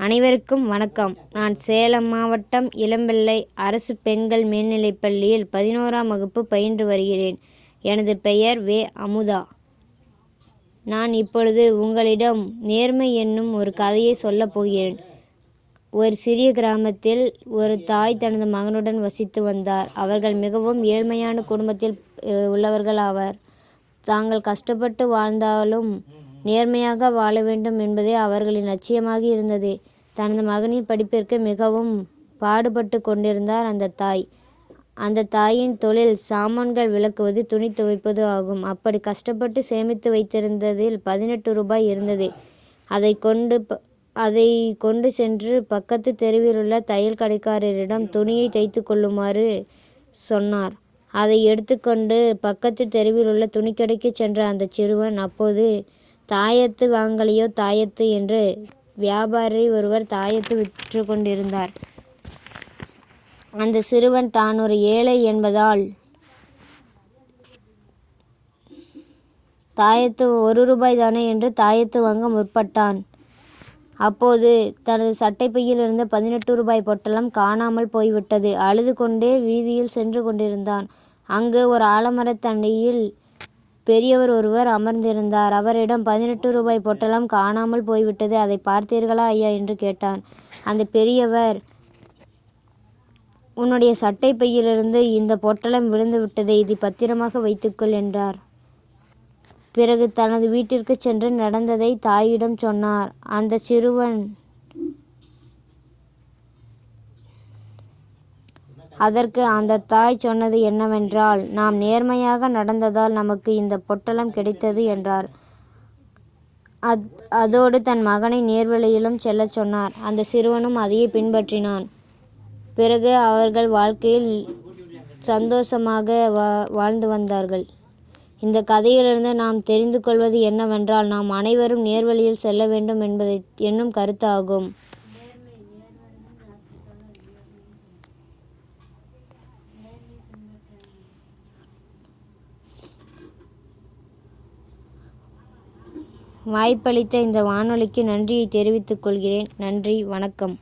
அனைவருக்கும் வணக்கம். நான் சேலம் மாவட்டம் இளம்பிள்ளை அரசு பெண்கள் மேல்நிலைப் பள்ளியில் பதினோராம் வகுப்பு பயின்று வருகிறேன். எனது பெயர் வே. அமுதா. நான் இப்பொழுது உங்களிடம் நேர்மை என்னும் ஒரு கதையை சொல்லப் போகிறேன். ஒரு சிறிய கிராமத்தில் ஒரு தாய் தனது மகனுடன் வசித்து வந்தார். அவர்கள் மிகவும் ஏழ்மையான குடும்பத்தில் உள்ளவர்கள் ஆவர். தாங்கள் கஷ்டப்பட்டு வாழ்ந்தாலும் நேர்மையாக வாழ வேண்டும் என்பதே அவர்களின் லட்சியமாக இருந்தது. தனது மகனின் படிப்பிற்கு மிகவும் பாடுபட்டு கொண்டிருந்தார் அந்த தாய். அந்த தாயின் தொழில் சாமான்கள் விளக்குவது துணி துவைப்பது ஆகும். அப்படி கஷ்டப்பட்டு சேமித்து வைத்திருந்ததில் பதினெட்டு ரூபாய் இருந்தது. அதை கொண்டு அதை கொண்டு சென்று பக்கத்து தெருவிலுள்ள தையல் கடைக்காரரிடம் துணியை தைத்து கொள்ளுமாறு சொன்னார். அதை எடுத்துக்கொண்டு பக்கத்து தெருவில் உள்ள துணிக்கடைக்கு சென்ற அந்த சிறுவன் அப்போது தாயத்து வாங்கலையோ தாயத்து என்று வியாபாரி ஒருவர் தாயத்து விற்று கொண்டிருந்தார். அந்த சிறுவன் தான் ஒரு ஏழை என்பதால் தாயத்து ஒரு ரூபாய் தானே என்று தாயத்து வாங்க முற்பட்டான். அப்போது தனது சட்டைப்பையில் இருந்த பதினெட்டு ரூபாய் பொட்டலம் காணாமல் போய்விட்டது. அழுது கொண்டே வீதியில் சென்று கொண்டிருந்தான். அங்கு ஒரு ஆலமரத்தண்டையில் பெரியவர் ஒருவர் அமர்ந்திருந்தார். அவரிடம் பதினெட்டு ரூபாய் பொட்டலம் காணாமல் போய்விட்டது. அதை பார்த்தீர்களா ஐயா என்று கேட்டான். அந்த பெரியவர் உன்னுடைய சட்டை பையிலிருந்து இந்த பொட்டலம் விழுந்து விட்டதை இது பத்திரமாக வைத்துக்கொள் என்றார். பிறகு தனது வீட்டிற்கு சென்று நடந்ததை தாயிடம் சொன்னார். அந்த சிறுவன் அதற்கு அந்த தாய் சொன்னது என்னவென்றால் நாம் நேர்மையாக நடந்ததால் நமக்கு இந்த பொட்டலம் கிடைத்தது என்றார். அத் அதோடு தன் மகனை நேர்வழியிலும் செல்லச் சொன்னார். அந்த சிறுவனும் அதையே பின்பற்றினான். பிறகு அவர்கள் வாழ்க்கையில் சந்தோஷமாக வா வாழ்ந்து வந்தார்கள். இந்த கதையிலிருந்து நாம் தெரிந்து கொள்வது என்னவென்றால் நாம் அனைவரும் நேர்வழியில் செல்ல வேண்டும் என்பதை என்னும் கருத்தாகும். வாய்ப்பளித்த இந்த வானொலிக்கு நன்றியை தெரிவித்துக் கொள்கிறேன். நன்றி. வணக்கம்.